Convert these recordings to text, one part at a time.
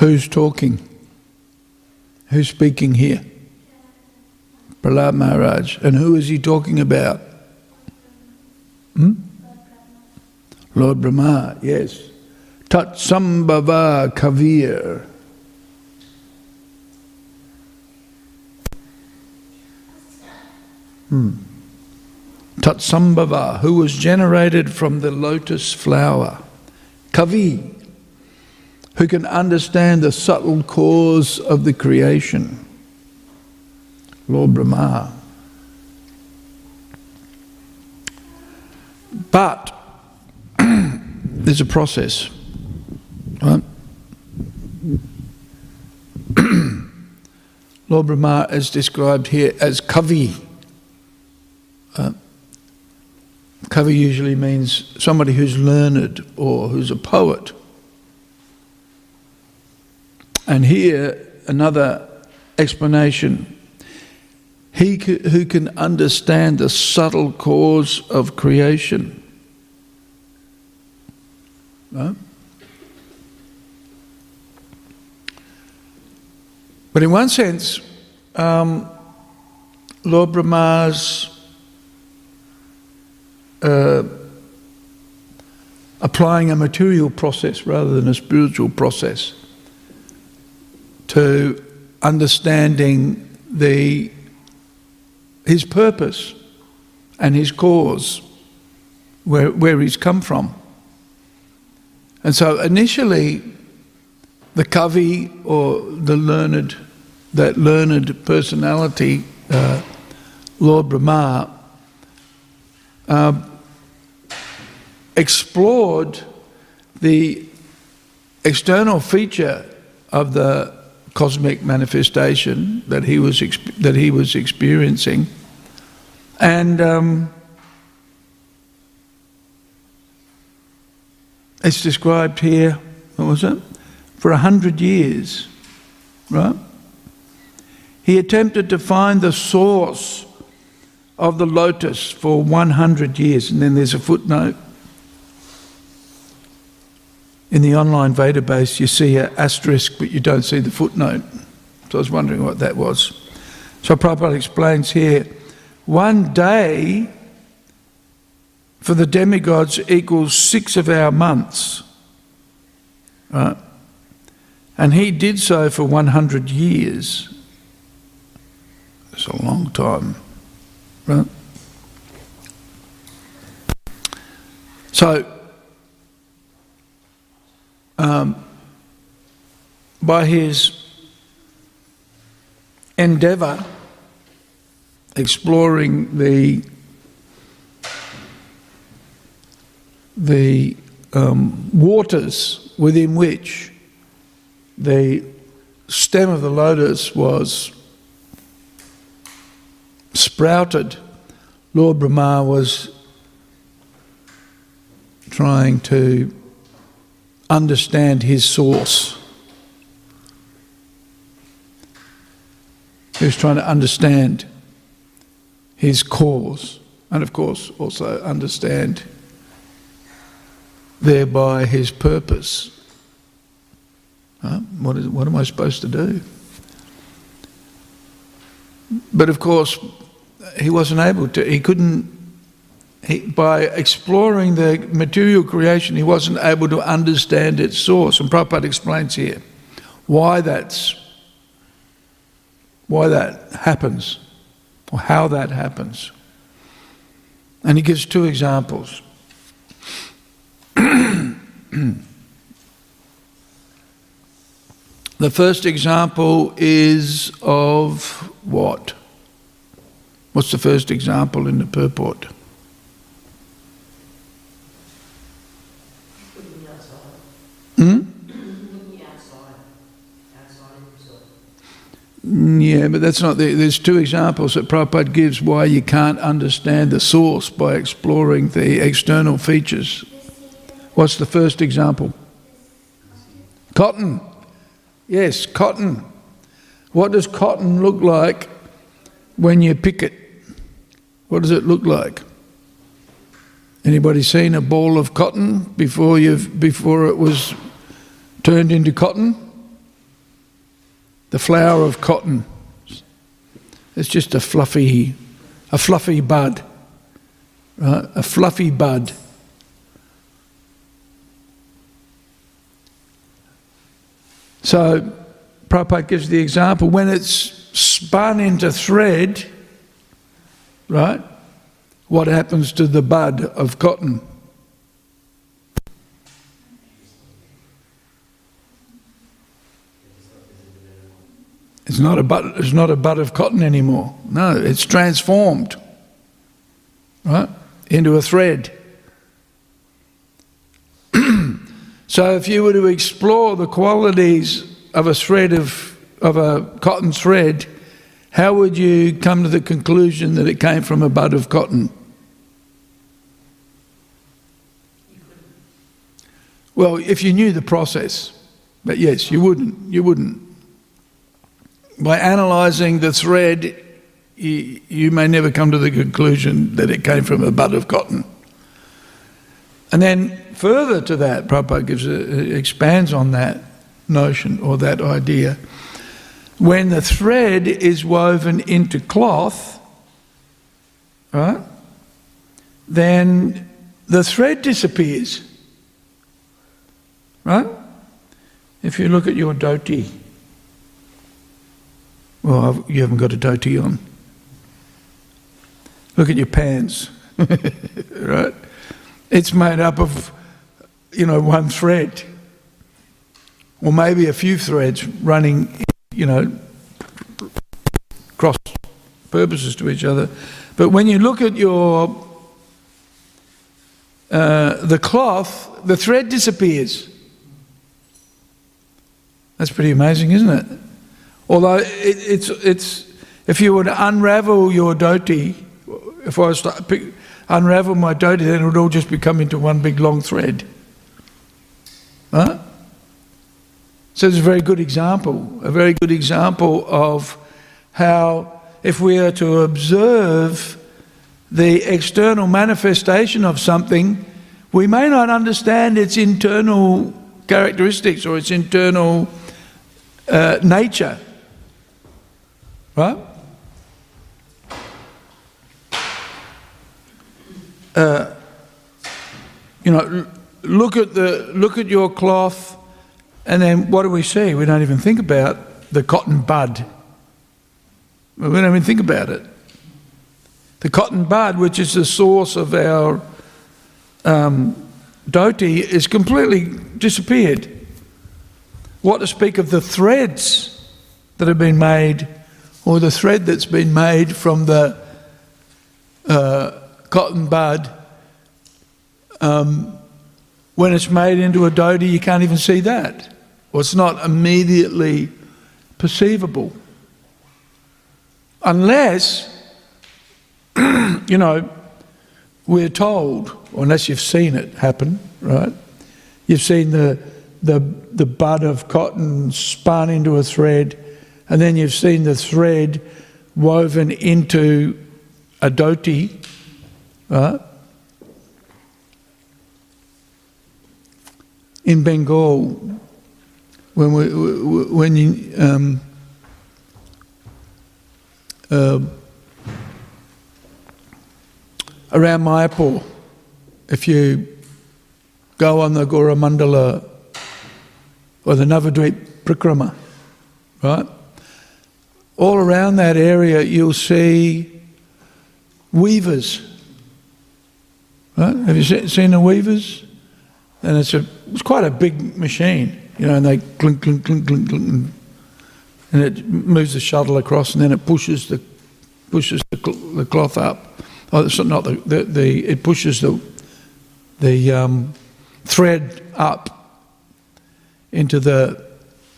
Who's talking? Who's speaking here? Prahlad Maharaj. And who is he talking about? Hmm? Lord Brahma, yes. Tat Sambhava Kavir. Hmm. Tatsambhava, who was generated from the lotus flower. Kavi, who can understand the subtle cause of the creation. Lord Brahma. But there's a process. Right? Lord Brahma is described here as Kavi. Uh, Kavi usually means somebody who's learned or who's a poet. And here, another explanation. He who can understand the subtle cause of creation. But in one sense, um, Lord Brahma's uh, applying a material process rather than a spiritual process to understanding the his purpose and his cause, where, where he's come from. And so initially, the Kavi or the learned, that learned personality, uh, Lord Brahma, uh, explored the external feature of the cosmic manifestation that he was that he was experiencing, and um, it's described here. What was it? For a hundred years, right? He attempted to find the source of the lotus for 100 years, and then there's a footnote in the online database, you see an asterisk, but you don't see the footnote. So I was wondering what that was. So Prabhupada explains here one day for the demigods equals six of our months. Right? And he did so for 100 years. It's a long time. Right? So, um, by his endeavour, exploring the the um, waters within which the stem of the lotus was sprouted, Lord Brahma was trying to understand his source. He was trying to understand his cause, and of course, also understand thereby his purpose. Huh? What, is, what am I supposed to do? But of course, he wasn't able to, he couldn't he, by exploring the material creation, he wasn't able to understand its source. And Prabhupada explains here why that's why that happens, or how that happens. And he gives two examples. the first example is of what? What's the first example in the purport? Hmm? Yeah, but that's not the, there's two examples that Prabhupada gives why you can't understand the source by exploring the external features. What's the first example? Cotton. Yes, cotton. What does cotton look like when you pick it? What does it look like? Anybody seen a ball of cotton before you before it was turned into cotton? the flower of cotton. It's just a fluffy, a fluffy bud, right? A fluffy bud. So, Prabhupada gives the example when it's spun into thread, right? What happens to the bud of cotton? It's not a bud, it's not a bud of cotton anymore. No, it's transformed, right, into a thread. so if you were to explore the qualities of a thread of, of a cotton thread, how would you come to the conclusion that it came from a bud of cotton? Well, if you knew the process, but yes, you wouldn't. You wouldn't. By analysing the thread, you, you, may never come to the conclusion that it came from a bud of cotton. And then further to that, Prabhupada gives a, uh, expands on that notion or that idea. When the thread is woven into cloth, right, then the thread disappears. Right? If you look at your dhoti, well, you haven't got a dhoti on. Look at your pants, right? It's made up of, you know, one thread, or maybe a few threads running, you know, cross purposes to each other. But when you look at your uh, the cloth, the thread disappears. That's pretty amazing, isn't it? Although it, it's, it's, if you were to unravel your dhoti, if I was to pick, unravel my dhoti, then it would all just become into one big long thread. Huh? So it's a very good example, a very good example of how, if we are to observe the external manifestation of something, we may not understand its internal characteristics or its internal uh, nature. Right? Uh, you know, look at the look at your cloth, and then what do we see? We don't even think about the cotton bud. We don't even think about it. The cotton bud, which is the source of our um, dhoti, is completely disappeared. What to speak of the threads that have been made, or the thread that's been made from the uh, cotton bud. Um, when it's made into a dhoti, you can't even see that, or it's not immediately perceivable. Unless, you know, we're told, or unless you've seen it happen, right? You've seen the the, the bud of cotton spun into a thread, and then you've seen the thread woven into a dhoti, right? In Bengal, when we, when you, um, uh, around Mayapur, if you go on the Gaura or the Navadvip Parikrama, right? All around that area, you'll see weavers. Right? Have you seen the weavers? And it's a it's quite a big machine, you know, and they clink, clink, clink, clink, clink, and it moves the shuttle across, and then it pushes the pushes the, the cloth up. Oh, it's not the, the, the it pushes the the um, thread up into the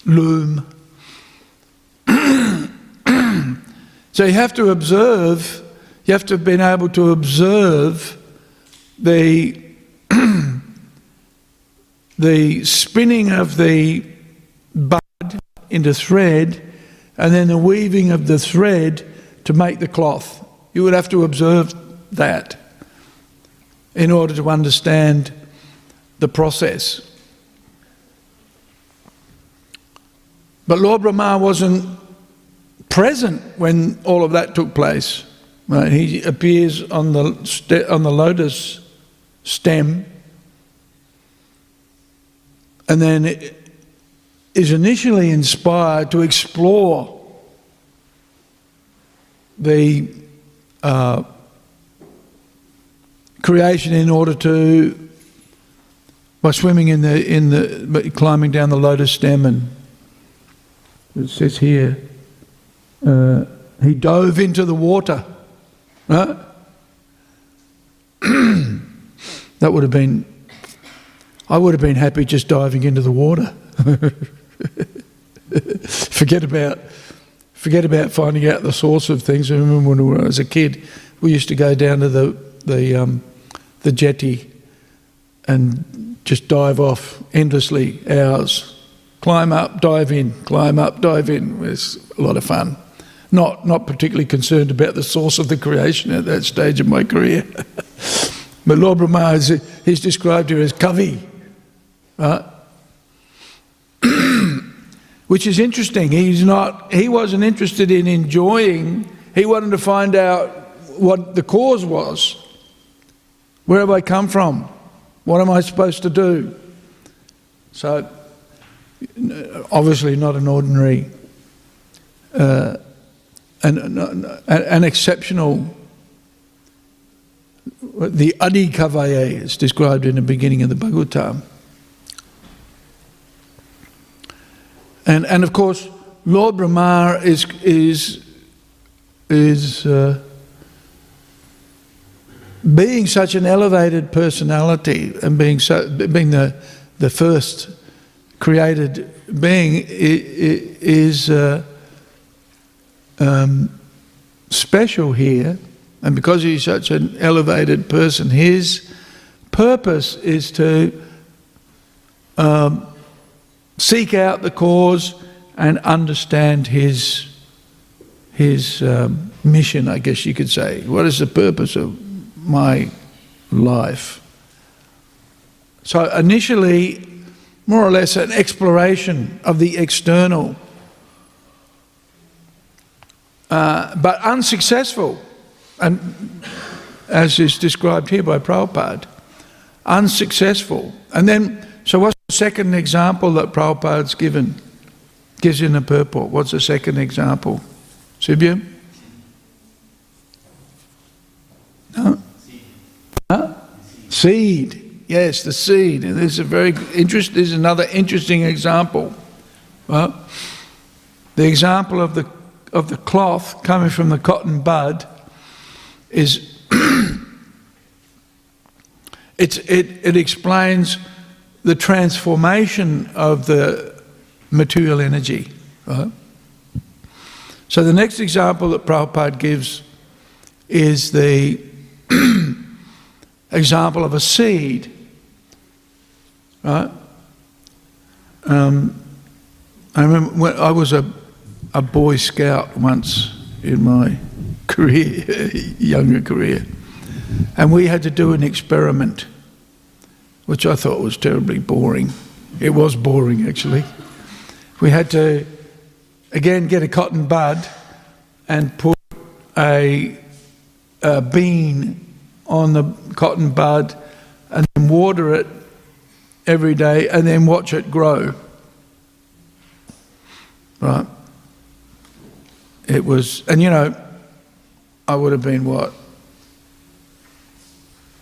loom. So you have to observe, you have to have been able to observe the, the spinning of the bud into thread and then the weaving of the thread to make the cloth. You would have to observe that in order to understand the process. But Lord Brahma wasn't present when all of that took place. Right? He appears on the, on the lotus stem and then is initially inspired to explore the uh, creation in order to by swimming in the in the climbing down the lotus stem and it says here uh, he dove into the water that would have been I would have been happy just diving into the water forget about forget about finding out the source of things. I remember when I was a kid, we used to go down to the the um, the jetty and just dive off endlessly, hours, climb up, dive in, climb up, dive in. It was a lot of fun. Not not particularly concerned about the source of the creation at that stage of my career. but Lord Brahma, is, he's described here as Kavi, right? which is interesting. He's not, he wasn't interested in enjoying, he wanted to find out what the cause was. Where have I come from? What am I supposed to do? So, obviously, not an ordinary, uh, an, an, exceptional. The Adi Kavaye is described in the beginning of the Bhagavatam. And, and of course, Lord Brahma is, is, is uh, being such an elevated personality and being, so, being the, the first created being is uh, um, special here. And because he's such an elevated person, his purpose is to um, seek out the cause and understand his, his um, mission, I guess you could say. What is the purpose of my life? So, initially, more or less an exploration of the external, uh, but unsuccessful. And as is described here by Prabhupada, unsuccessful. And then, so what's the second example that Prabhupada's given, gives in the purport. What's the second example? Sibyam? No? Huh? Seed. Yes, the seed. And this is a very interest. This is another interesting example. Well, the example of the of the cloth coming from the cotton bud is it, it explains the transformation of the material energy. Right? So the next example that Prabhupada gives is the example of a seed. Right? Um, I remember when I was a, a Boy Scout once in my career, younger career, and we had to do an experiment which I thought was terribly boring. It was boring, actually. We had to, again, get a cotton bud and put a, a bean on the cotton bud and then water it every day and then watch it grow. Right? It was, and you know, I would have been what?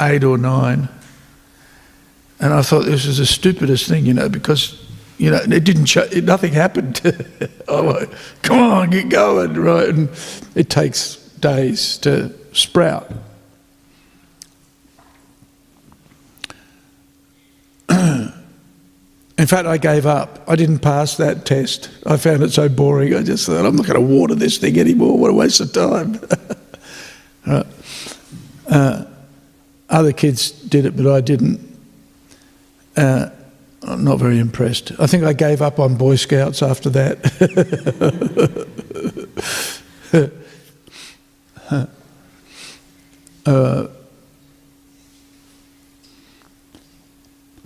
Eight or nine. And I thought this was the stupidest thing, you know, because, you know, it didn't, show, it, nothing happened. I'm like, come on, get going, right? And it takes days to sprout. In fact, I gave up. I didn't pass that test. I found it so boring. I just thought, I'm not going to water this thing anymore. What a waste of time. right. uh, other kids did it, but I didn't. Uh, I'm not very impressed. I think I gave up on Boy Scouts after that. uh,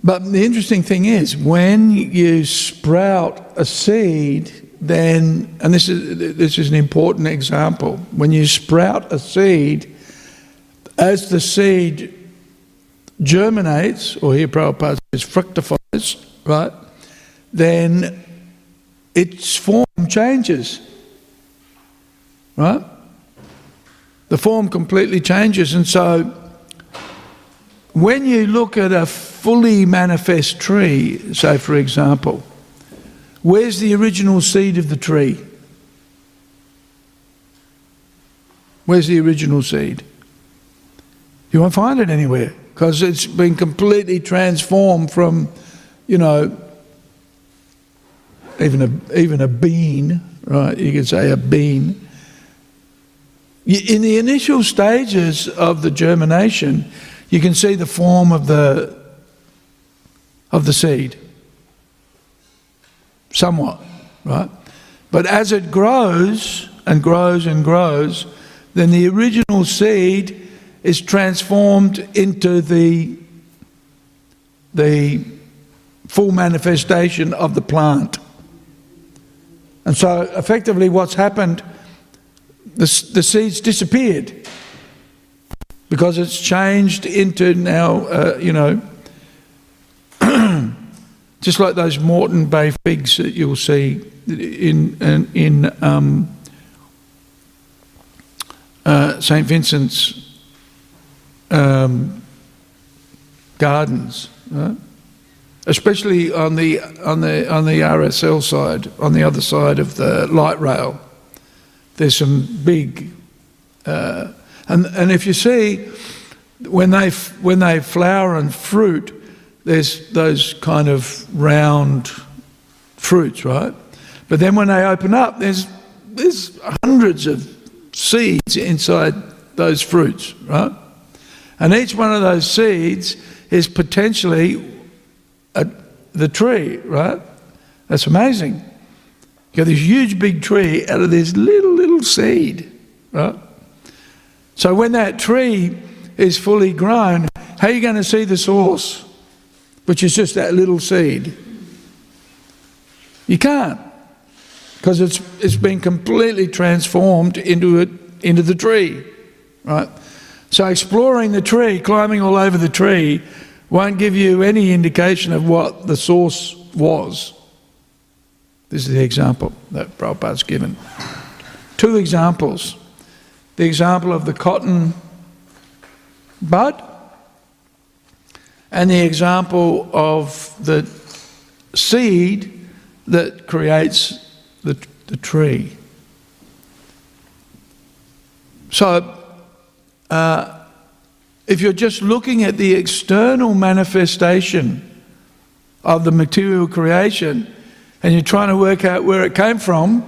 but the interesting thing is, when you sprout a seed, then, and this is, this is an important example, when you sprout a seed, as the seed germinates, or here Prabhupada says fructifies, right, then its form changes, right? The form completely changes, and so when you look at a fully manifest tree, say for example, where's the original seed of the tree? Where's the original seed? You won't find it anywhere because it's been completely transformed from, you know, even a, even a bean, right? You could say a bean. In the initial stages of the germination, you can see the form of the, of the seed, somewhat, right? But as it grows and grows and grows, then the original seed is transformed into the, the full manifestation of the plant. And so, effectively, what's happened, the, the seeds disappeared because it's changed into now, uh, you know, just like those Moreton Bay figs that you'll see in, in, in um, uh, St. Vincent's um, gardens, right? especially on the on the on the RSL side, on the other side of the light rail. There's some big, uh, and and if you see when they when they flower and fruit, there's those kind of round fruits, right? But then when they open up, there's there's hundreds of seeds inside those fruits, right? And each one of those seeds is potentially a, the tree, right? That's amazing. You got this huge big tree out of this little, little seed, right? So when that tree is fully grown, how are you going to see the source, which is just that little seed? You can't, because it's, it's been completely transformed into, it, into the tree, right? So exploring the tree, climbing all over the tree, won't give you any indication of what the source was. This is the example that Prabhupada's given. Two examples. The example of the cotton bud and the example of the seed that creates the, the tree. So, uh, if you're just looking at the external manifestation of the material creation and you're trying to work out where it came from,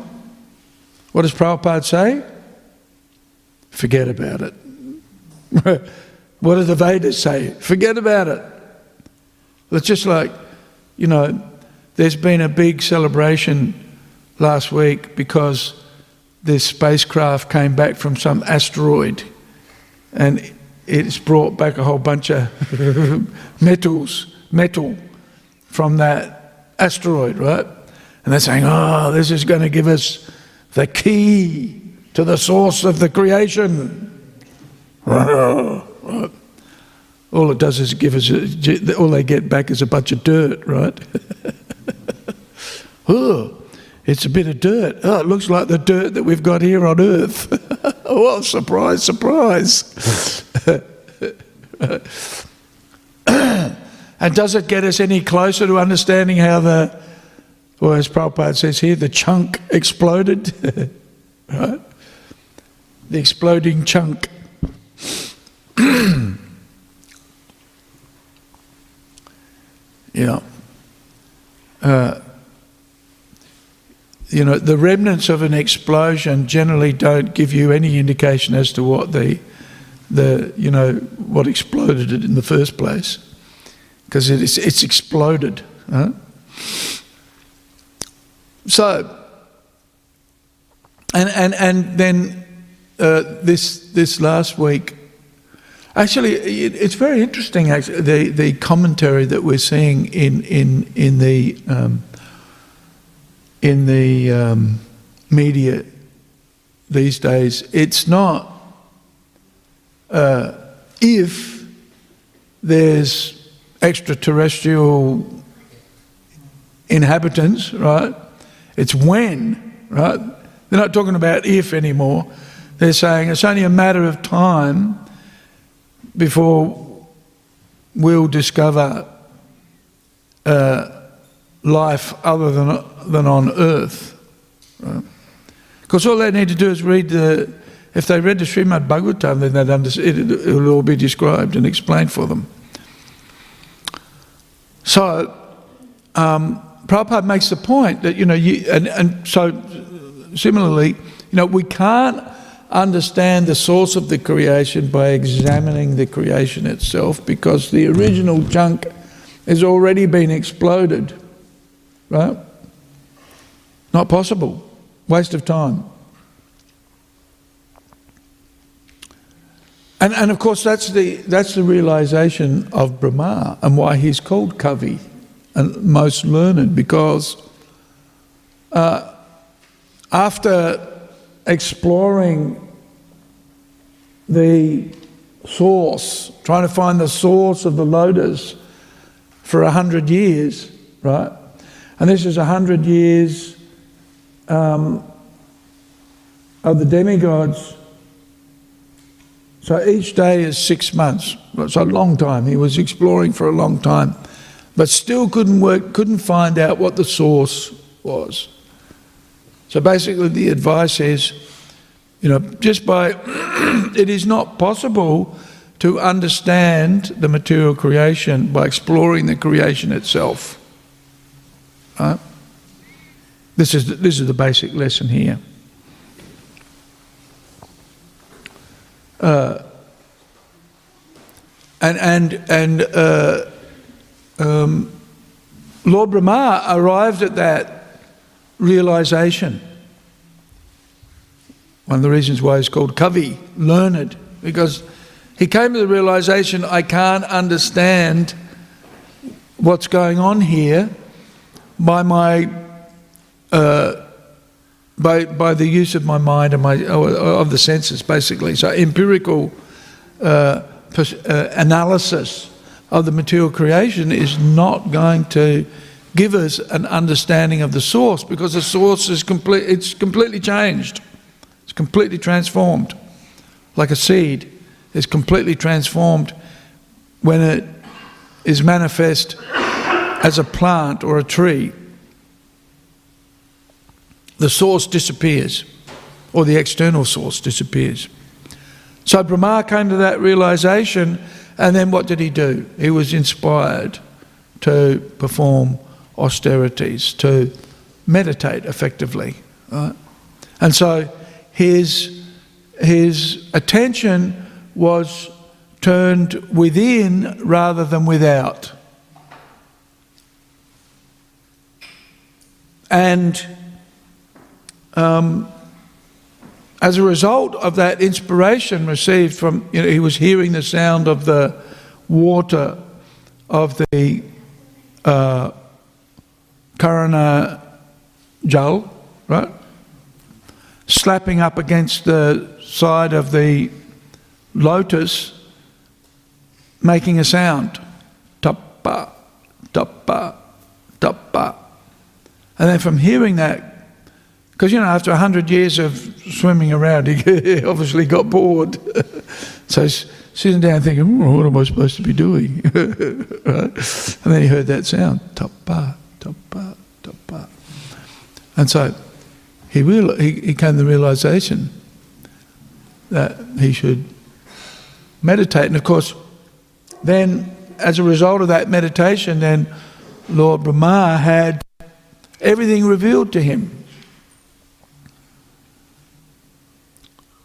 what does Prabhupada say? Forget about it. what do the Vedas say? Forget about it. It's just like, you know, there's been a big celebration last week because this spacecraft came back from some asteroid and it's brought back a whole bunch of metals, metal from that asteroid, right? And they're saying, oh, this is going to give us the key to the source of the creation. All it does is give us, a, all they get back is a bunch of dirt, right? oh, it's a bit of dirt. Oh, it looks like the dirt that we've got here on Earth. oh, surprise, surprise. and does it get us any closer to understanding how the, well, as Prabhupada says here, the chunk exploded? right? The exploding chunk. yeah. Uh, you know, the remnants of an explosion generally don't give you any indication as to what the, the you know, what exploded it in the first place, because it's, it's exploded. Huh? So, and, and, and then uh, this, this last week, actually, it, it's very interesting, actually, the, the commentary that we're seeing in, in, in the. Um, in the um, media these days. It's not uh, if there's extraterrestrial inhabitants, right? It's when, right? They're not talking about if anymore. They're saying it's only a matter of time before we'll discover uh, life other than, than on earth. Right? Because all they need to do is read the, if they read the Srimad Bhagavatam, then they'd understand, it, will all be described and explained for them. So, um, Prabhupada makes the point that, you know, you, and, and so similarly, you know, we can't understand the source of the creation by examining the creation itself because the original junk has already been exploded, right? Not possible. Waste of time. And, and of course, that's the, that's the realization of Brahma and why he's called Kavi and most learned, because uh, after exploring the source, trying to find the source of the lotus for a hundred years, right? And this is a hundred years um, of the demigods. So each day is six months. It's a long time. He was exploring for a long time, but still couldn't work, couldn't find out what the source was. So basically, the advice is, you know, just by it is not possible to understand the material creation by exploring the creation itself. Right? This is the, this is the basic lesson here. Uh, and and and uh, um, Lord Brahma arrived at that realization. One of the reasons why he's called Kavi, learned, because he came to the realization I can't understand what's going on here by my uh, by, by the use of my mind and my of the senses, basically. So empirical uh, uh, analysis of the material creation is not going to give us an understanding of the source because the source is complete. It's completely changed. It's completely transformed, like a seed is completely transformed when it is manifest as a plant or a tree the source disappears, or the external source disappears. So Brahma came to that realization, and then what did he do? He was inspired to perform austerities, to meditate effectively. Right? And so his, his attention was turned within rather than without. And um, as a result of that inspiration received from, you know, he was hearing the sound of the water of the uh, Karana Jal, right? Slapping up against the side of the lotus, making a sound. Tappa, tappa, tappa. And then from hearing that, because, you know, after 100 years of swimming around, he obviously got bored. so sitting down thinking, oh, what am I supposed to be doing? right? And then he heard that sound, tapa, tapa, tapa. And so he, real, he, he came to the realization that he should meditate. And of course, then as a result of that meditation, then Lord Brahma had everything revealed to him.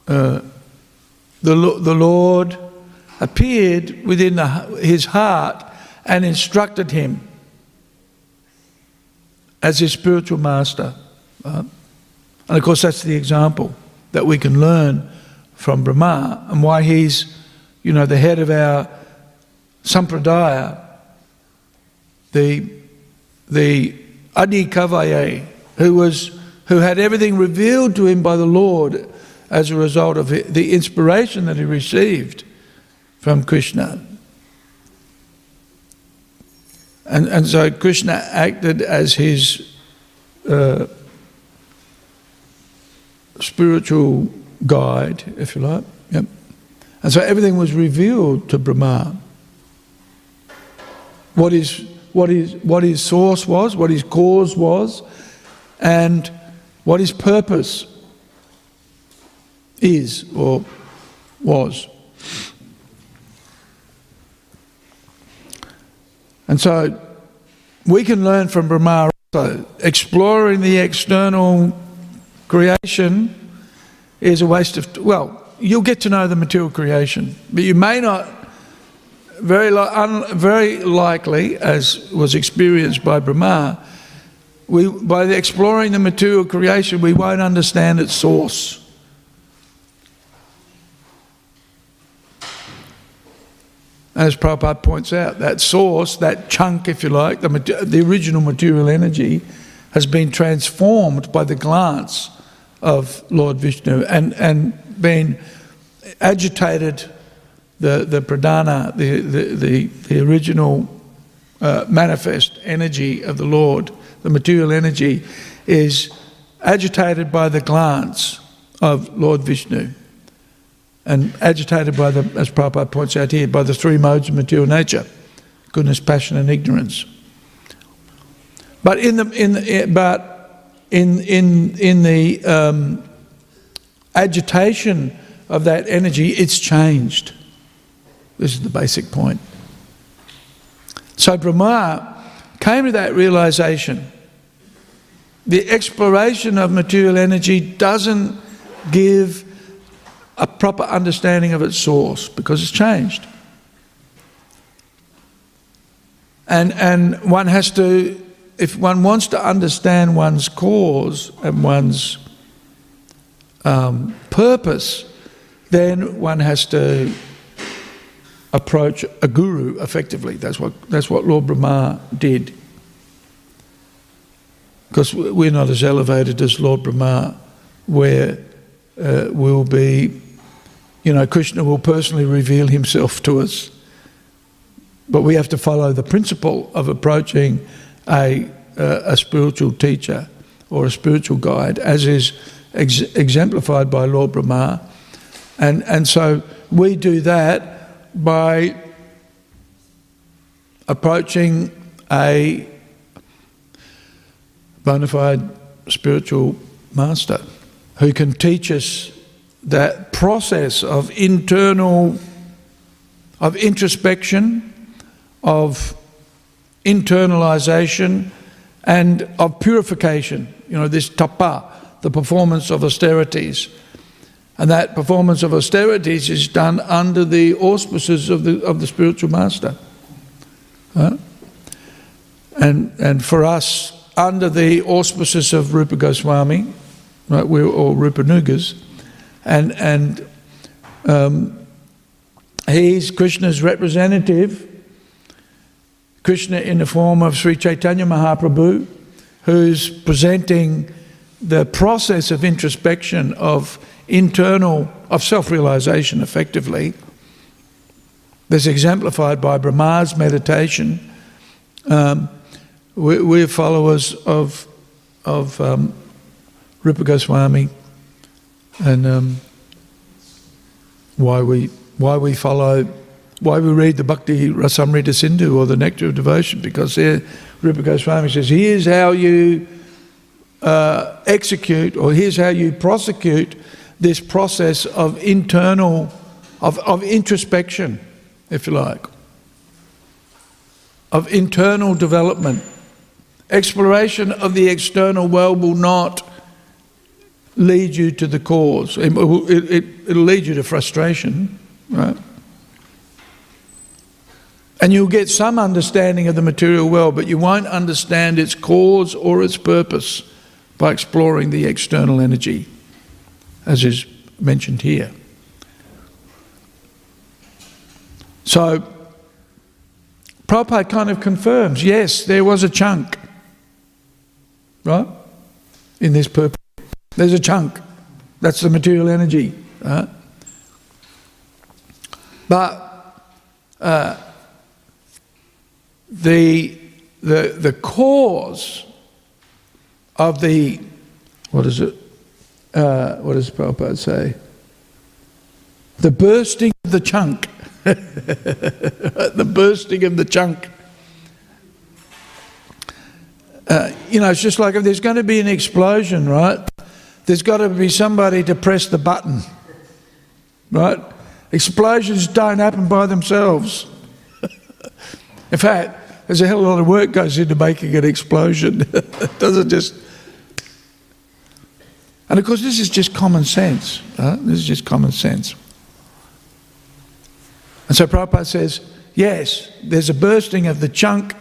uh, the, the Lord appeared within the, his heart and instructed him as his spiritual master. Uh, and of course, that's the example that we can learn from Brahma and why he's, you know, the head of our sampradaya, the, the Adi Kavaye, who, was, who had everything revealed to him by the Lord as a result of the inspiration that he received from Krishna. And, and so Krishna acted as his uh, spiritual guide, if you like. Yep. And so everything was revealed to Brahma. What his, what his, what his source was, what his cause was, and what his purpose is or was. And so we can learn from Brahma also. Exploring the external creation is a waste of, well, you'll get to know the material creation, but you may not, very, li- very likely, as was experienced by Brahma, we, by the exploring the material creation, we won't understand its source. As Prabhupada points out, that source, that chunk, if you like, the, the original material energy, has been transformed by the glance of Lord Vishnu and, and been agitated the, the pradhana, the, the, the, the original uh, manifest energy of the Lord, the material energy, is agitated by the glance of Lord Vishnu and agitated by the, as Prabhupada points out here, by the three modes of material nature goodness, passion, and ignorance. But in the, in the, but in, in, in the um, agitation of that energy, it's changed. This is the basic point. So Brahma came to that realization. The exploration of material energy doesn't give a proper understanding of its source because it's changed. And, and one has to, if one wants to understand one's cause and one's um, purpose, then one has to approach a guru effectively. That's what, that's what Lord Brahma did. Because we're not as elevated as Lord Brahma, where uh, will be, you know, Krishna will personally reveal himself to us. But we have to follow the principle of approaching a, uh, a spiritual teacher or a spiritual guide, as is ex- exemplified by Lord Brahma. And, and so we do that by approaching a bona fide spiritual master who can teach us that process of internal, of introspection, of internalization, and of purification. You know, this tapa, the performance of austerities. And that performance of austerities is done under the auspices of the, of the spiritual master. Huh? And, and for us, under the auspices of Rupa Goswami, right? We're all Rupanugas, and and um, he's Krishna's representative. Krishna in the form of Sri Chaitanya Mahaprabhu, who's presenting the process of introspection, of internal, of self-realization, effectively. That's exemplified by Brahma's meditation. Um, we, are followers of of um, Rupa Goswami and um, why we why we follow why we read the Bhakti Rasamrita Sindhu or the Nectar of Devotion because there Rupa Goswami says here's how you uh, execute or here's how you prosecute this process of internal of, of introspection if you like of internal development. Exploration of the external world will not lead you to the cause. It, it, it'll lead you to frustration, right? And you'll get some understanding of the material world, but you won't understand its cause or its purpose by exploring the external energy, as is mentioned here. So, Prabhupada kind of confirms yes, there was a chunk, right? in this purport. There's a chunk. That's the material energy. Right? But uh, the, the, the cause of the, what is it? Uh, what does Prabhupada say? The bursting of the chunk. the bursting of the chunk. Uh, you know, it's just like if there's going to be an explosion, right? There's got to be somebody to press the button, right? Explosions don't happen by themselves. In fact, there's a hell of a lot of work goes into making an explosion. it doesn't just. And of course, this is just common sense. Right? This is just common sense. And so Prabhupada says, yes, there's a bursting of the chunk,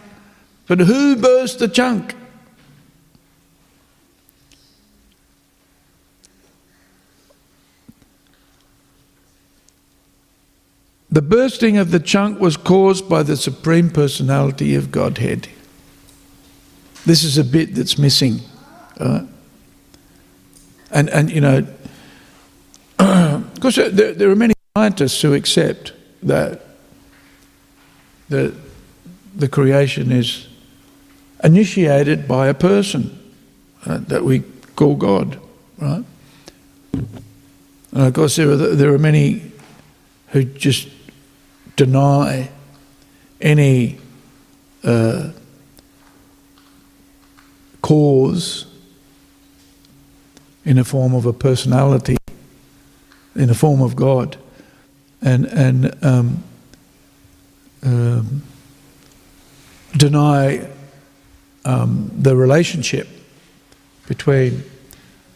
but who burst the chunk? The bursting of the chunk was caused by the Supreme Personality of Godhead. This is a bit that's missing. Uh, and, and, you know, because there, there are many scientists who accept that the, the creation is initiated by a person uh, that we call God, right? And of course, there are, there are many who just deny any uh, cause in the form of a personality, in the form of God, and and um, um, deny um, the relationship between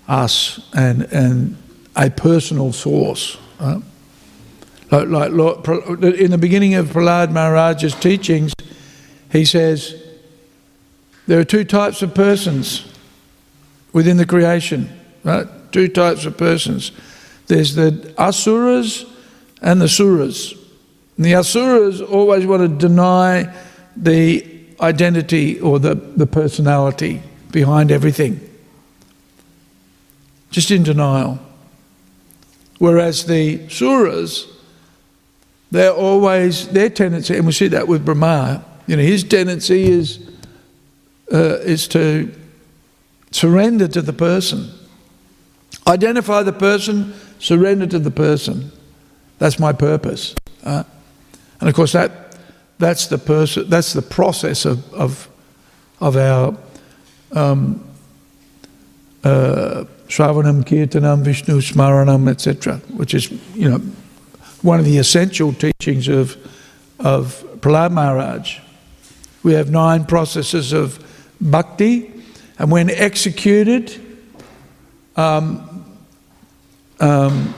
us and and a personal source. Right? Like, like in the beginning of Prahlad Maharaj's teachings, he says there are two types of persons within the creation, right? Two types of persons. There's the asuras and the suras. And the asuras always want to deny the identity or the, the personality behind everything. Just in denial. Whereas the suras they're always, their tendency, and we see that with Brahma, you know, his tendency is, uh, is to surrender to the person. Identify the person, surrender to the person. That's my purpose. Uh, and of course, that, that's, the person, that's the process of, of, of our um, uh, Shravanam, Kirtanam, Vishnu, Smaranam, etc., which is, you know, one of the essential teachings of, of Prahlad Maharaj. We have nine processes of bhakti, and when executed, um, um,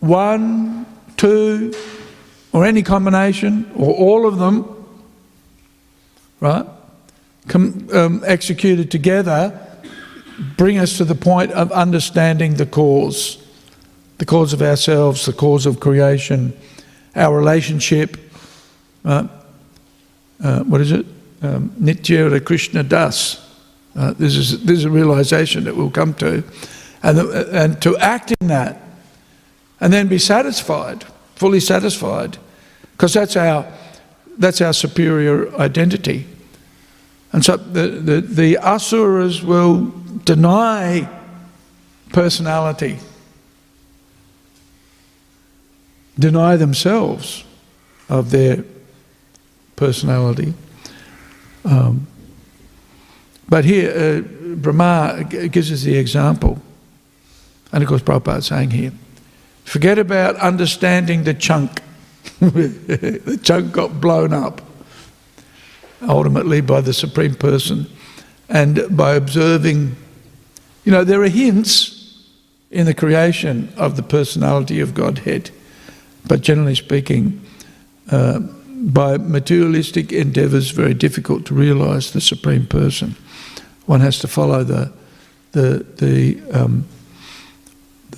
one, two, or any combination, or all of them, right, com, um, executed together, bring us to the point of understanding the cause the cause of ourselves, the cause of creation, our relationship. Uh, uh, what is it? Um, Nitya Krishna Das. Uh, this, is, this is a realization that we'll come to. And, the, and to act in that and then be satisfied, fully satisfied, because that's our, that's our superior identity. And so the, the, the asuras will deny personality deny themselves of their personality. Um, but here, uh, Brahma gives us the example. And of course, Prabhupada saying here forget about understanding the chunk. the chunk got blown up ultimately by the Supreme Person. And by observing, you know, there are hints in the creation of the personality of Godhead. But generally speaking, uh, by materialistic endeavours, very difficult to realise the Supreme Person. One has to follow the the the, um,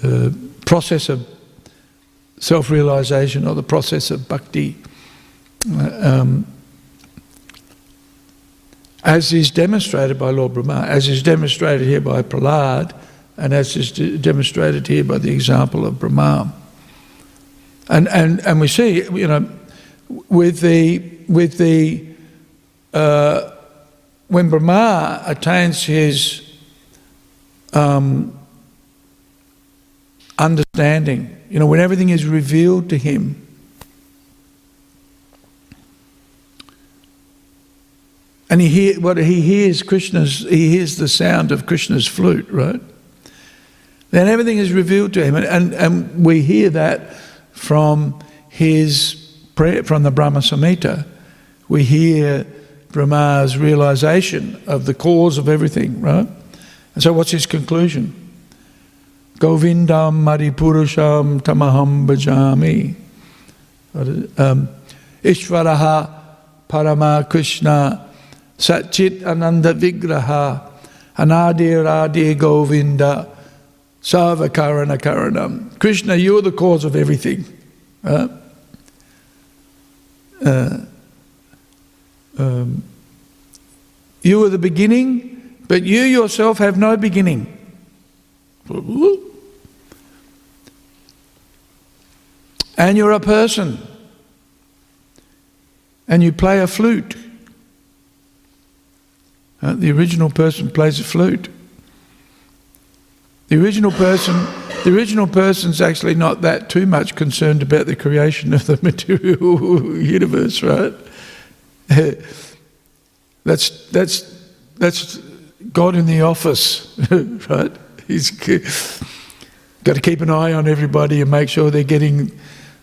the process of self-realisation or the process of bhakti. Uh, um, as is demonstrated by Lord Brahma, as is demonstrated here by Prahlad, and as is demonstrated here by the example of Brahma. And, and, and we see, you know, with the, with the uh, when Brahma attains his um, understanding, you know, when everything is revealed to him, and he hear what he hears Krishna's he hears the sound of Krishna's flute, right? Then everything is revealed to him, and, and, and we hear that from his prayer from the Brahma Samhita. We hear Brahma's realization of the cause of everything, right? And so, what's his conclusion? Govindam Maripurusham Tamaham Bhajami. Um, Ishvaraha Parama Krishna Satchit Ananda Vigraha Anadi Radhi Govinda Sarva Karana Karanam. Krishna, you're the cause of everything. Right? Uh, um, you are the beginning, but you yourself have no beginning. And you're a person. And you play a flute. Uh, the original person plays a flute. The original person, the original person's actually not that too much concerned about the creation of the material universe, right? that's that's that's God in the office, right? He's got to keep an eye on everybody and make sure they're getting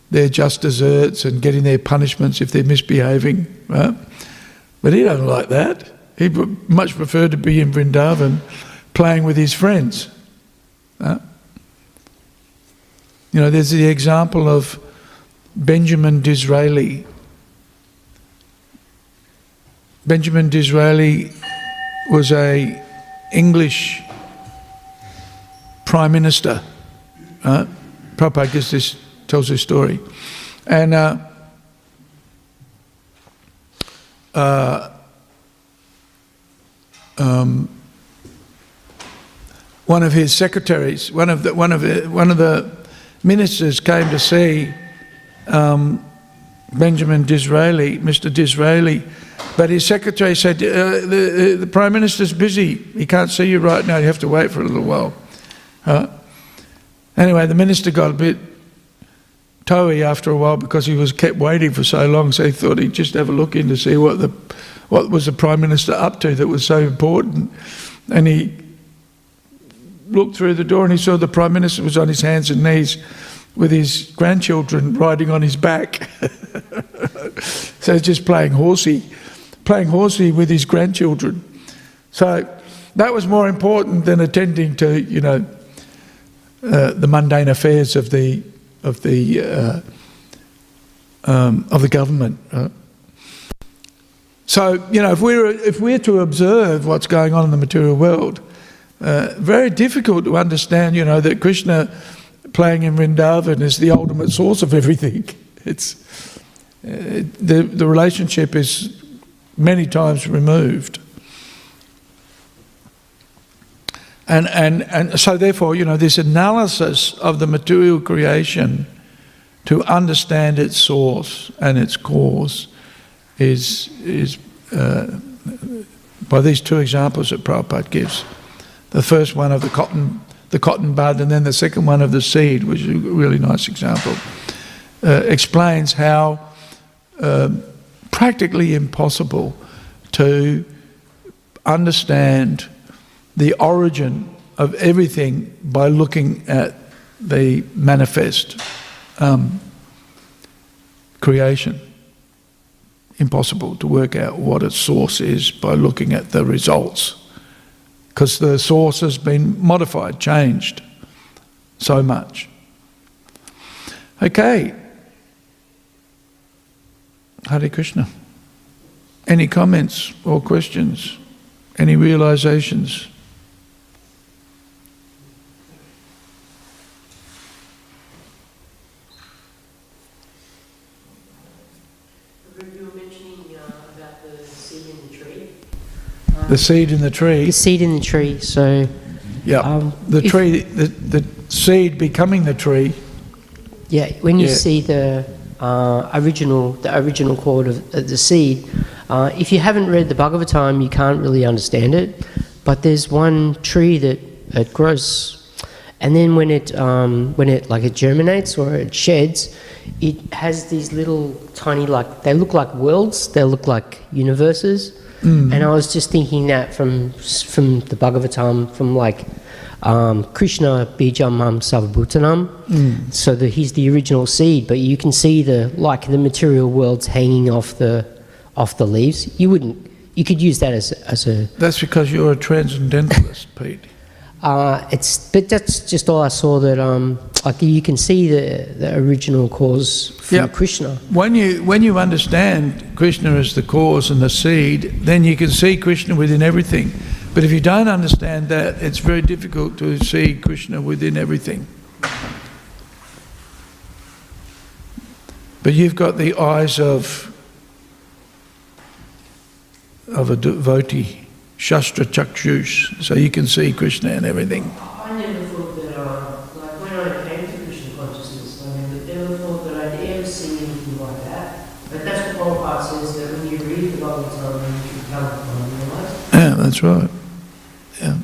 their just desserts and getting their punishments if they're misbehaving, right? But he doesn't like that. He much preferred to be in Vrindavan playing with his friends. Right? You know, there's the example of Benjamin Disraeli. Benjamin Disraeli was a English prime minister. Uh, Prabhupada gives this, tells this story. And uh, uh, um, one of his secretaries, one of the, one of the, one of the ministers came to see um, Benjamin Disraeli, Mr. Disraeli, but his secretary said, uh, the, the, Prime Minister's busy. He can't see you right now. You have to wait for a little while. Uh, anyway, the minister got a bit toey after a while because he was kept waiting for so long. So he thought he'd just have a look in to see what the what was the prime minister up to that was so important. And he looked through the door and he saw the prime minister was on his hands and knees with his grandchildren riding on his back. so just playing horsey, playing horsey with his grandchildren. So that was more important than attending to, you know, uh, the mundane affairs of the of the uh, um, of the government. Uh. So you know, if we're if we're to observe what's going on in the material world, uh, very difficult to understand. You know that Krishna playing in Vrindavan is the ultimate source of everything. It's uh, the the relationship is many times removed. And, and, and so, therefore, you know, this analysis of the material creation to understand its source and its cause is, is uh, by these two examples that Prabhupada gives. The first one of the cotton, the cotton bud, and then the second one of the seed, which is a really nice example, uh, explains how uh, practically impossible to understand the origin of everything by looking at the manifest um, creation. Impossible to work out what its source is by looking at the results because the source has been modified, changed so much. Okay. Hare Krishna. Any comments or questions? Any realizations? The seed in the tree. The seed in the tree. So Yeah. um, the tree, the, the seed becoming the tree. Yeah, when you Yeah. see the uh, original, the original chord of, of the seed, uh, if you haven't read the Bhagavatam, you can't really understand it. But there's one tree that it grows, and then when it um, when it like it germinates or it sheds, it has these little tiny like they look like worlds, they look like universes. And I was just thinking that from from the Bhagavatam, from like um, Krishna Bijam Mam Sarvabhutanam. So the, he's the original seed, but you can see the like the material worlds hanging off the off the leaves. You wouldn't. You could use that as as a. That's because you're a transcendentalist, Pete. Uh, it's but that's just all I saw that um like you can see the the original cause from Yeah. Krishna. When you when you understand Krishna as the cause and the seed, then you can see Krishna within everything. But if you don't understand that, it's very difficult to see Krishna within everything. But you've got the eyes of of a devotee, Shastra Chakshus, so you can see Krishna in everything. I never thought that, uh, like when I came to Krishna consciousness, I never, never thought that I'd ever see anything like that. But that's what Prabhupada says that when you read the Bhagavatam, you can become unrealized. Yeah, that's right. Yeah.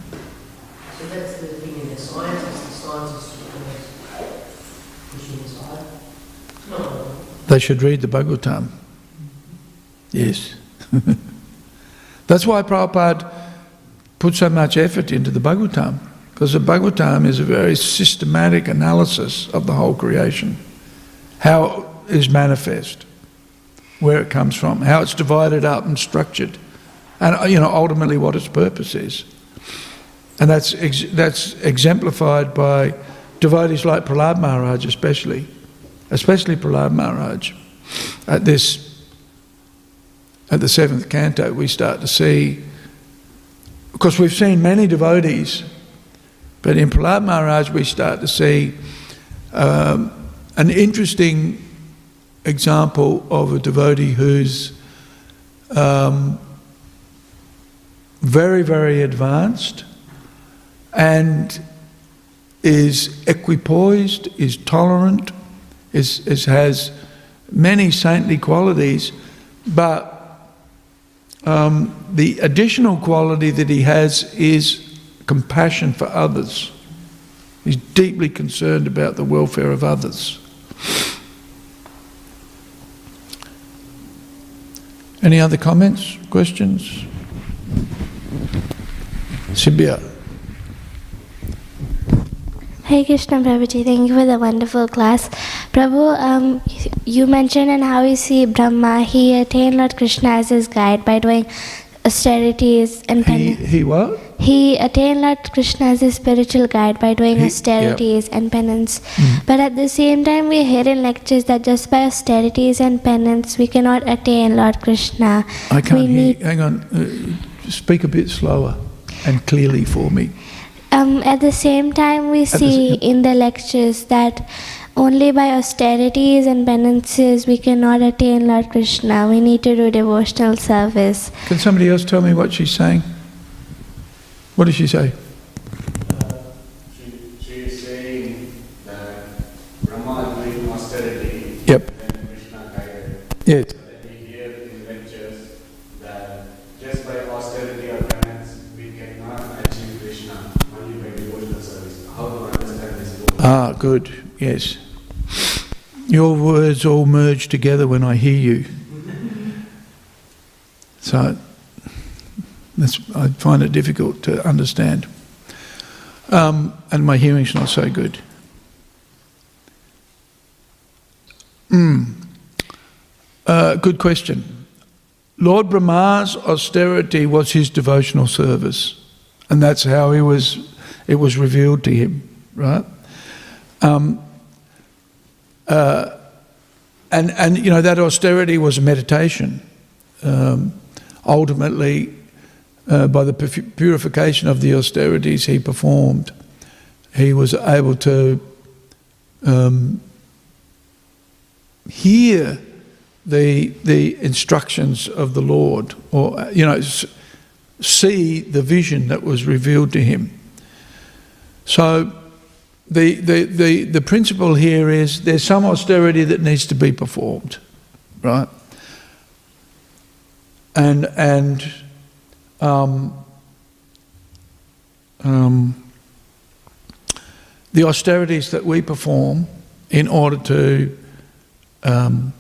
So that's the thing in the scientists, the scientists are always pushing aside. No, They should read the Bhagavatam. Yes. That's why Prabhupada put so much effort into the Bhagavatam, because the Bhagavatam is a very systematic analysis of the whole creation, how it is manifest, where it comes from, how it's divided up and structured, and uh, you know ultimately what its purpose is. And that's ex- that's exemplified by devotees like Prahlad Maharaj, especially especially Prahlad Maharaj, at this, at the seventh canto, we start to see, because we've seen many devotees, but in Prahlad Maharaj we start to see um, an interesting example of a devotee who's um, very, very advanced and is equipoised, is tolerant, is, is, has many saintly qualities, but um, the additional quality that he has is compassion for others. He's deeply concerned about the welfare of others. Any other comments, questions? Sibia. Hey Krishna Prabhuji, thank you for the wonderful class. Prabhu, um, you mentioned in how you see Brahma, he attained Lord Krishna as his guide by doing austerities and penance. he he what? He attained Lord Krishna as his spiritual guide by doing He- austerities and penance. But at the same time, we hear in lectures that just by austerities and penance, we cannot attain Lord Krishna. I can't we hear. need Hang on. Uh, speak a bit slower and clearly for me. Um, at the same time, we the see same- in the lectures that only by austerities and penances we cannot attain Lord Krishna. We need to do devotional service. Can somebody else tell me what she's saying? What does she say? She, she is saying that Brahma is doing austerity, Yep. then Krishna guided. Yes. Then we hear in lectures that just by austerity or penance, we cannot achieve Krishna only by devotional service. How to understand this book? Ah, good. Yes. Your words all merge together when I hear you. So that's, I find it difficult to understand. Um, and my hearing's not so good. Mm. Uh, good question. Lord Brahma's austerity was his devotional service, and that's how he was. It was revealed to him, right? Um, uh, and and you know that austerity was a meditation. Um, ultimately, uh, by the purification of the austerities he performed, he was able to um, hear the the instructions of the Lord, or you know, see the vision that was revealed to him. So the, the, the, the principle here is there's some austerity that needs to be performed, right? And, and um, um, the austerities that we perform in order to um,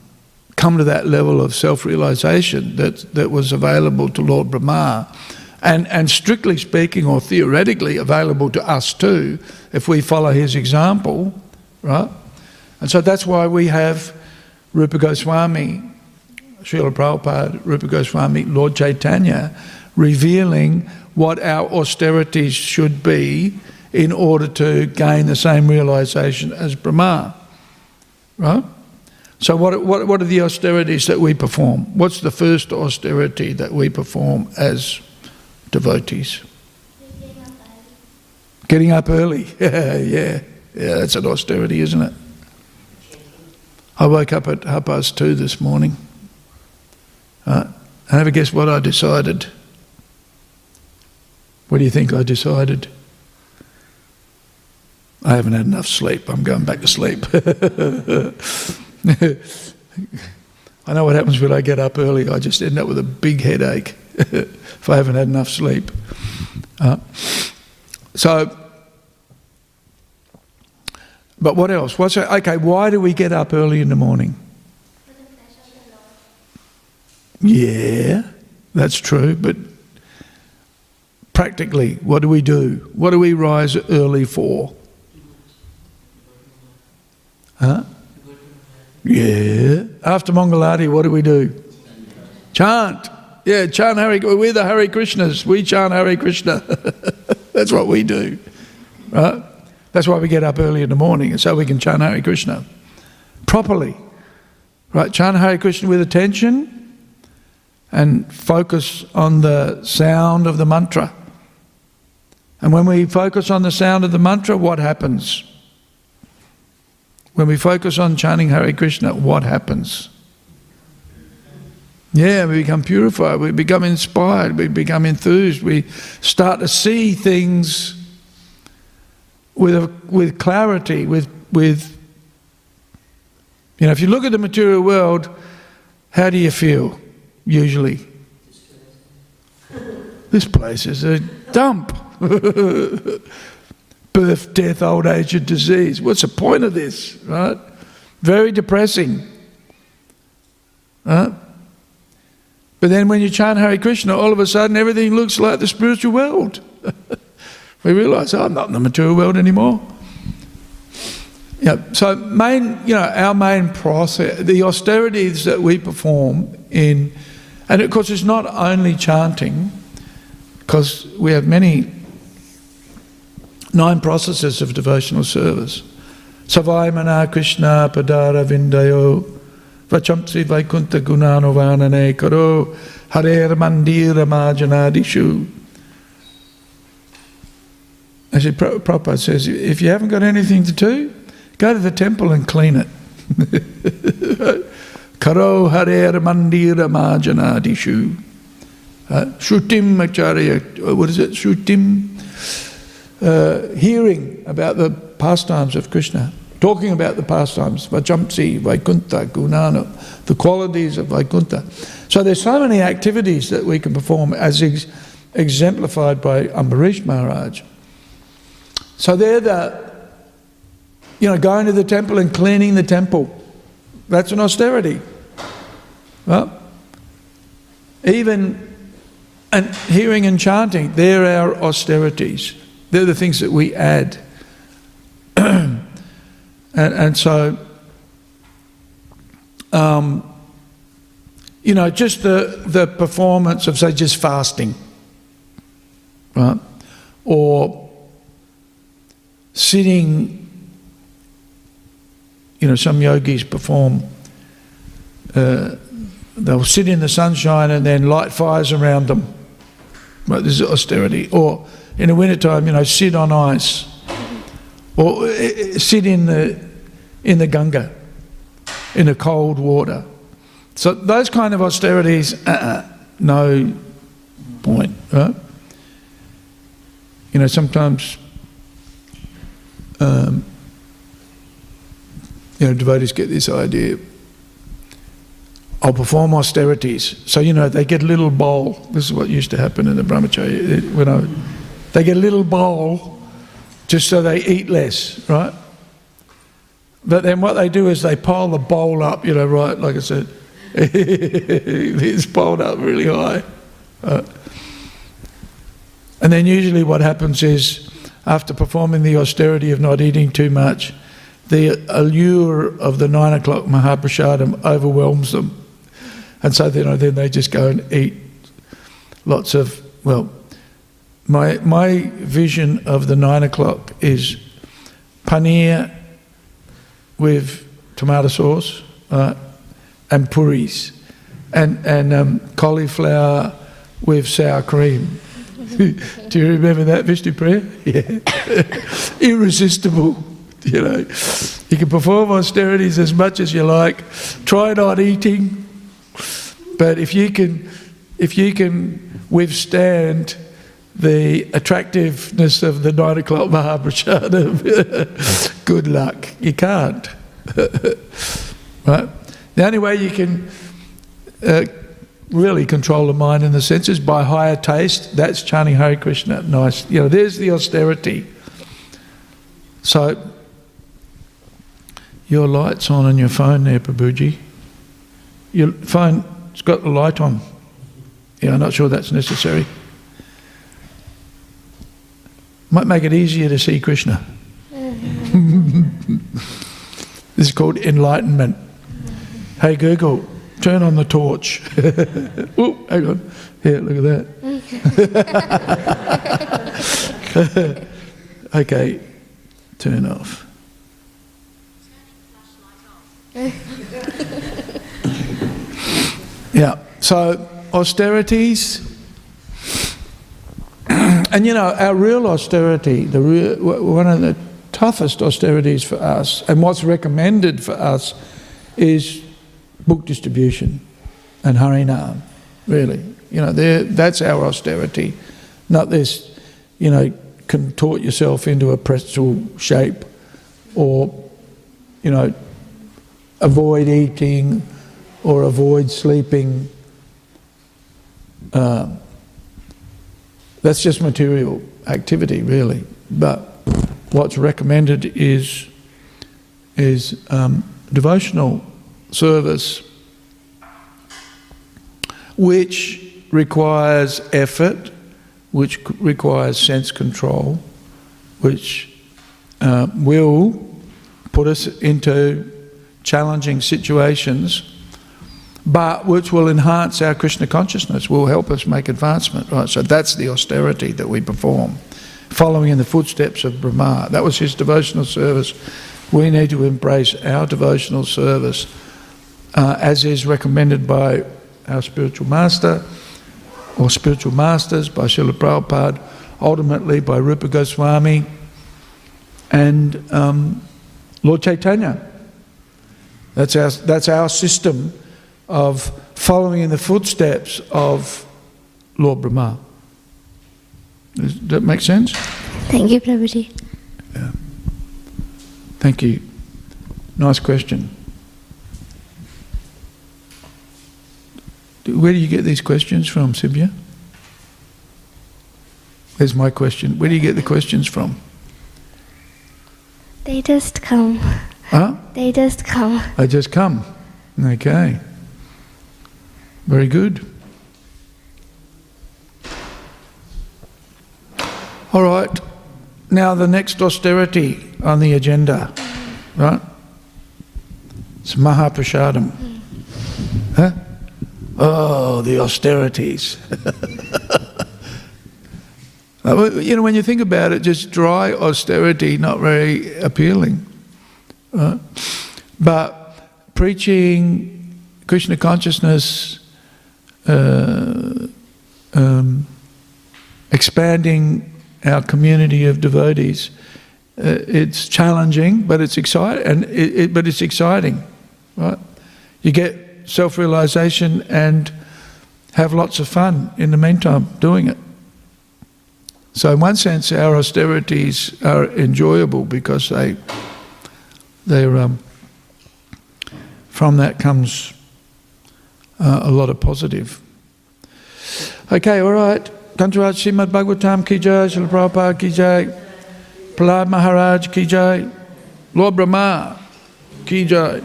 come to that level of self realization that, that was available to Lord Brahma, and, and strictly speaking or theoretically available to us too, if we follow his example, right? And so that's why we have Rupa Goswami, Srila Prabhupada, Rupa Goswami, Lord Chaitanya, revealing what our austerities should be in order to gain the same realization as Brahma. Right? So, what, what, what are the austerities that we perform? What's the first austerity that we perform as devotees? Getting up early. yeah, yeah, yeah, that's an austerity, isn't it? I woke up at half past two this morning. Uh, have a guess what I decided? What do you think I decided? I haven't had enough sleep. I'm going back to sleep. I know what happens when I get up early. I just end up with a big headache if I haven't had enough sleep. Uh, so, but what else? What's okay? Why do we get up early in the morning? Yeah, that's true. But practically, what do we do? What do we rise early for? Huh? Yeah. After Mangalarati, what do we do? Chant. Yeah, chant Hare Krishna We're the Hare Krishnas. We chant Hare Krishna. That's what we do. Right? That's why we get up early in the morning, so we can chant Hare Krishna properly. Right? Chant Hare Krishna with attention and focus on the sound of the mantra. And when we focus on the sound of the mantra, what happens? When we focus on chanting Hare Krishna, what happens? Yeah, we become purified, we become inspired, we become enthused, we start to see things with, a, with clarity, with, with, you know, if you look at the material world, how do you feel usually? This place is a dump. birth, death, old age, and disease. What's the point of this, right? Very depressing. Right? But then when you chant Hare Krishna, all of a sudden everything looks like the spiritual world. we realize, oh, I'm not in the material world anymore. Yeah, so main, you know, our main process, the austerities that we perform in, and of course it's not only chanting, because we have many nine processes of devotional service. Savaimana Krishna Padara Vindayo Vachamsi Vaikuntha Gunanuvarnane Karo Harer Mandira Marjanadishu. As he Prabhupada says, if you haven't got anything to do, go to the temple and clean it. Karo Harer Mandira Marjanadishu. Uh, Shrutim Acharya, what is it? Shrutim uh, hearing about the pastimes of Krishna, talking about the pastimes, Vajamsi, Vaikuntha, Gunana, the qualities of Vaikuntha. So there's so many activities that we can perform as ex- exemplified by Ambarish Maharaj. So they're the, you know, going to the temple and cleaning the temple. That's an austerity. Well, even and hearing and chanting, they're our austerities. They're the things that we add. And, and so, um, you know, just the, the performance of, say, just fasting, right? Or sitting, you know, some yogis perform, uh, they'll sit in the sunshine and then light fires around them. Right, this is austerity. Or in the wintertime, you know, sit on ice or eh, eh, sit in the, in the Ganga, in the cold water. So those kind of austerities, uh-uh, no point, right? You know, sometimes, um, you know, devotees get this idea. I'll perform austerities. So, you know, they get a little bowl. This is what used to happen in the brahmacharya. When I, they get a little bowl just so they eat less, right? But then what they do is they pile the bowl up, you know, right, like I said, it's piled up really high. Uh, and then usually what happens is, after performing the austerity of not eating too much, the allure of the nine o'clock Mahaprasadam overwhelms them. And so know, then they just go and eat lots of, well, my, my vision of the nine o'clock is paneer with tomato sauce uh, and puris and, and um, cauliflower with sour cream. Do you remember that, Vishnu Priya? Yeah. Irresistible. You know, you can perform austerities as much as you like. Try not eating, but if you can, if you can withstand the attractiveness of the nine o'clock Mahaprasada, good luck. You can't. right? The only way you can uh, really control the mind and the senses by higher taste, that's chanting Hare Krishna. Nice. You know, there's the austerity. So, your light's on on your phone there, Prabhuji. Your phone's got the light on. Yeah, I'm not sure that's necessary. Might make it easier to see Krishna. this is called enlightenment. Hey Google, turn on the torch. oh, hang on. Here, look at that. okay, turn off. yeah, so austerities and you know, our real austerity, the real, one of the toughest austerities for us, and what's recommended for us, is book distribution and Harinam, really. You know, that's our austerity, not this, you know, contort yourself into a pretzel shape or, you know, avoid eating or avoid sleeping. Uh, that's just material activity, really. But what's recommended is, is um, devotional service, which requires effort, which requires sense control, which uh, will put us into challenging situations but which will enhance our Krishna consciousness, will help us make advancement. Right? So that's the austerity that we perform, following in the footsteps of Brahma. That was his devotional service. We need to embrace our devotional service uh, as is recommended by our spiritual master or spiritual masters, by Srila Prabhupada, ultimately by Rupa Goswami and um, Lord Chaitanya. That's our, that's our system of following in the footsteps of Lord Brahma. Does that make sense? Thank you, Prabhuji. Yeah. Thank you. Nice question. Where do you get these questions from, Sibya? There's my question. Where do you get the questions from? They just come. Huh? They just come. They just come. Okay. Very good. All right. Now the next austerity on the agenda, right? It's Mahaprasadam. Huh? Oh, the austerities. Uh, you know, when you think about it, just dry austerity, not very appealing. Right? But preaching Krishna consciousness uh, um, expanding our community of devotees. Uh, it's challenging, but it's exciting. And it, it, but it's exciting, right? You get self-realization and have lots of fun in the meantime doing it. So, in one sense, our austerities are enjoyable because they, they're um, from that comes uh, a lot of positive. Okay, all right. Kantaraj Srimad Bhagavatam Ki Jai, Srila Prabhupada Ki Jai, Prahlad Maharaj Ki Jai, Lord Brahma Ki Jai,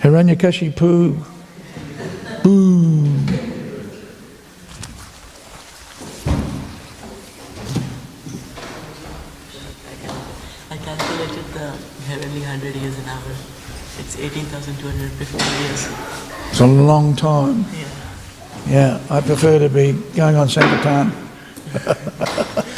Hiranyakashipu. Boom. I calculated the heavenly 100 years an hour. It's 18,250. It's a long time. Yeah, I prefer to be going on Sankirtan.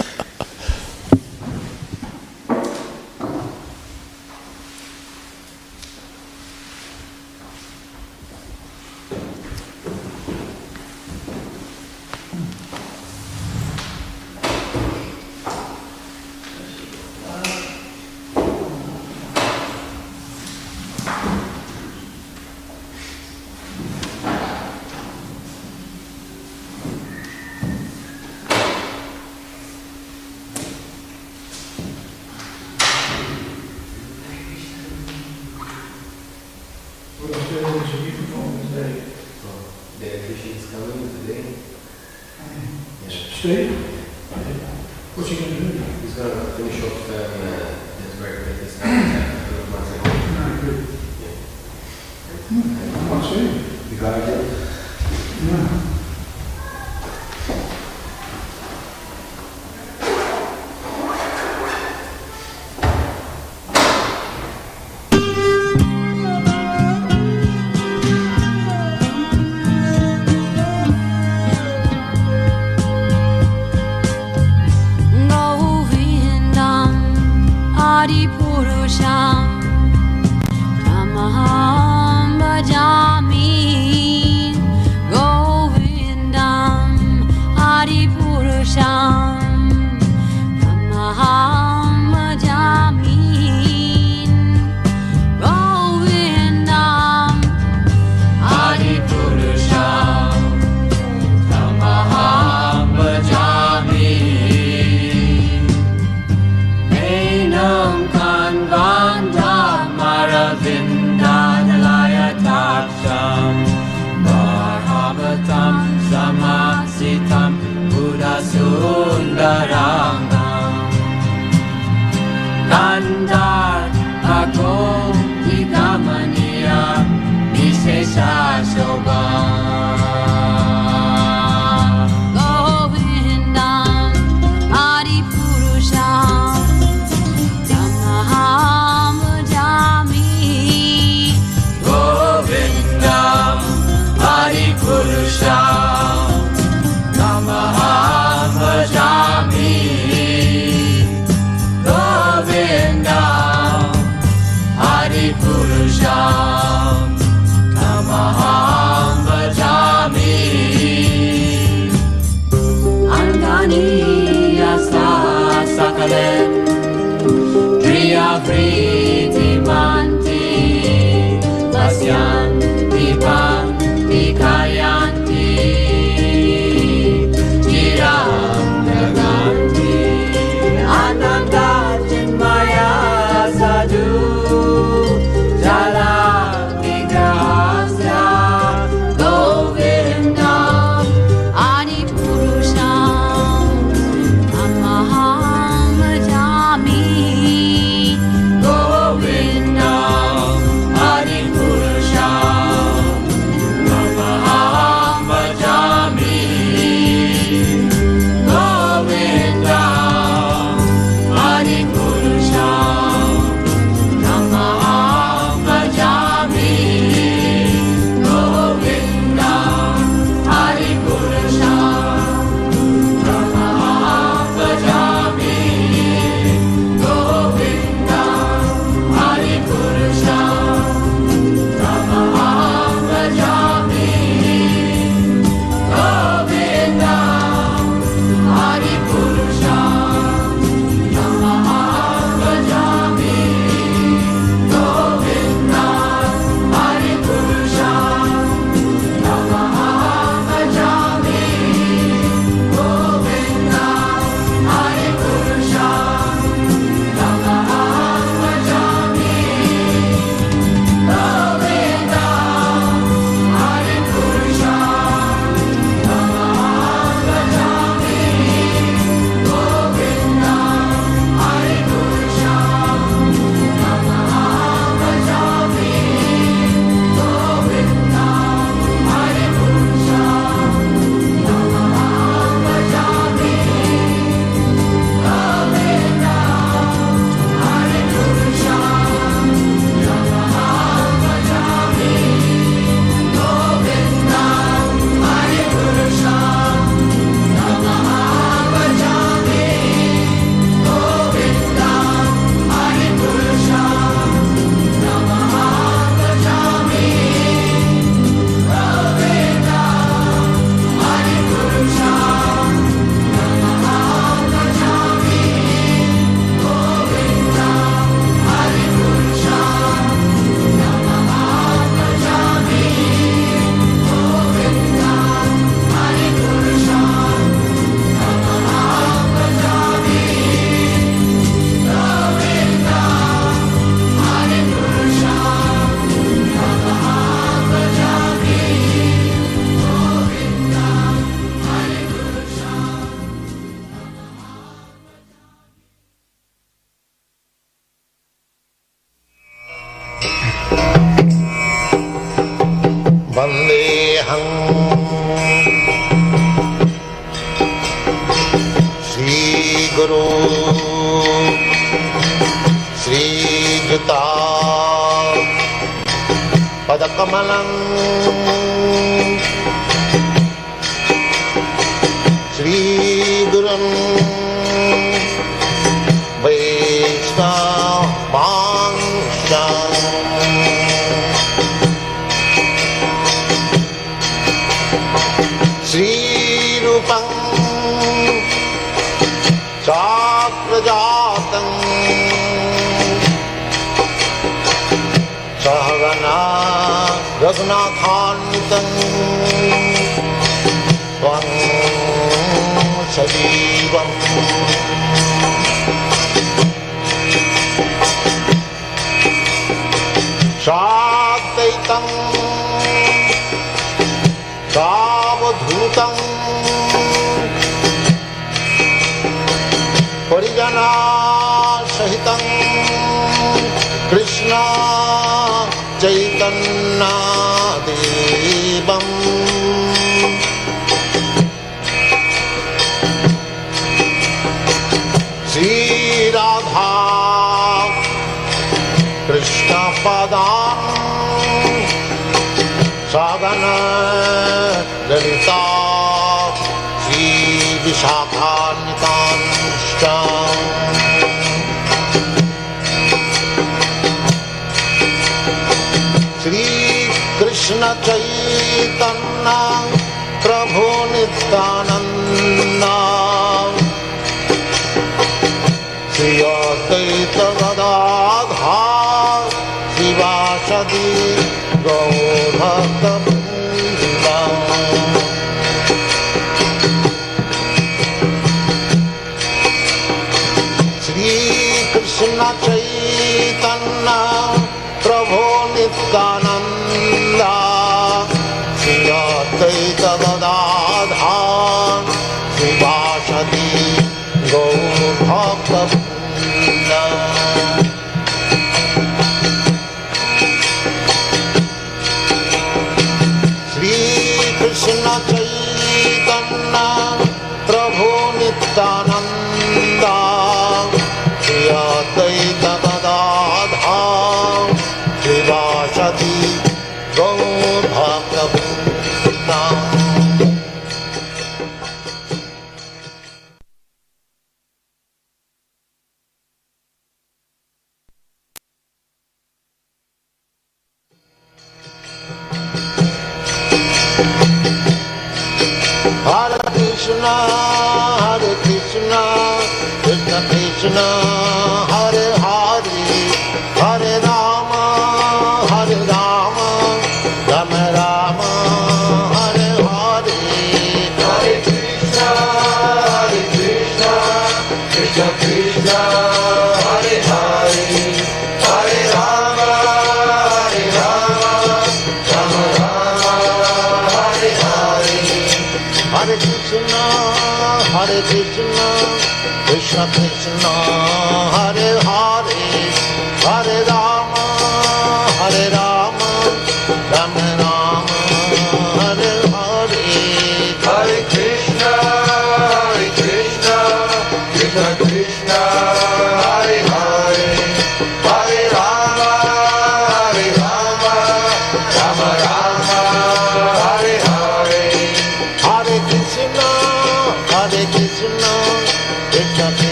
पदकमलम्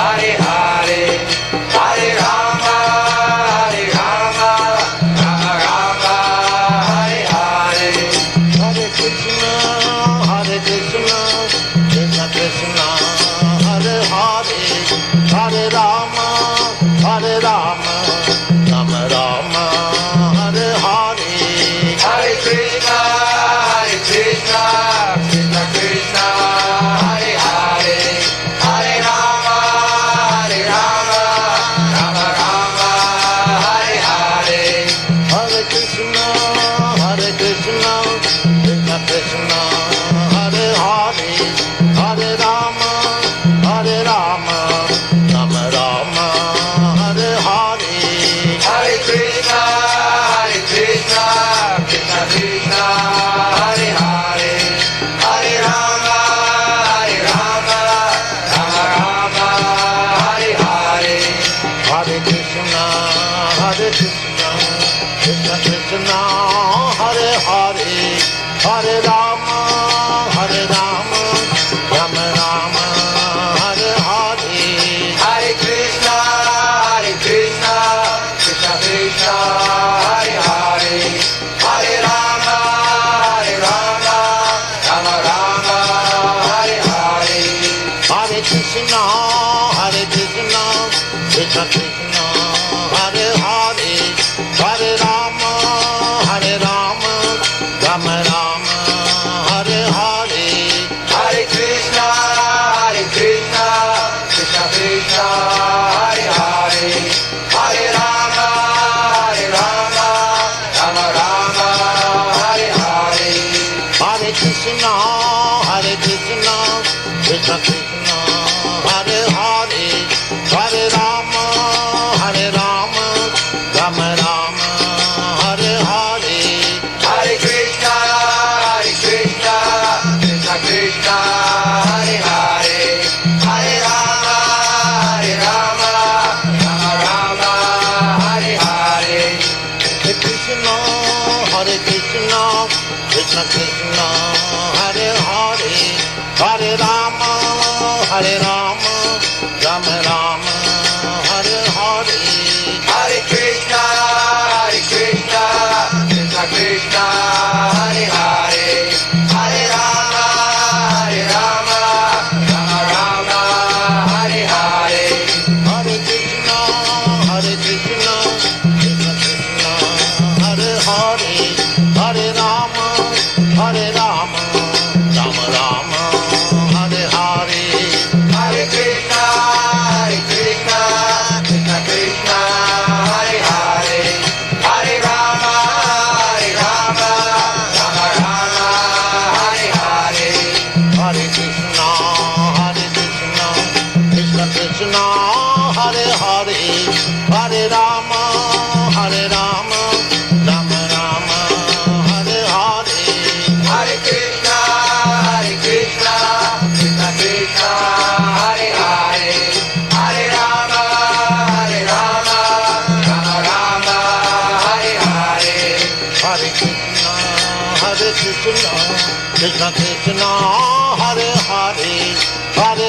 Hari Hare Rama, Rama Rama, Krishna Krishna, Hare Hare, Hare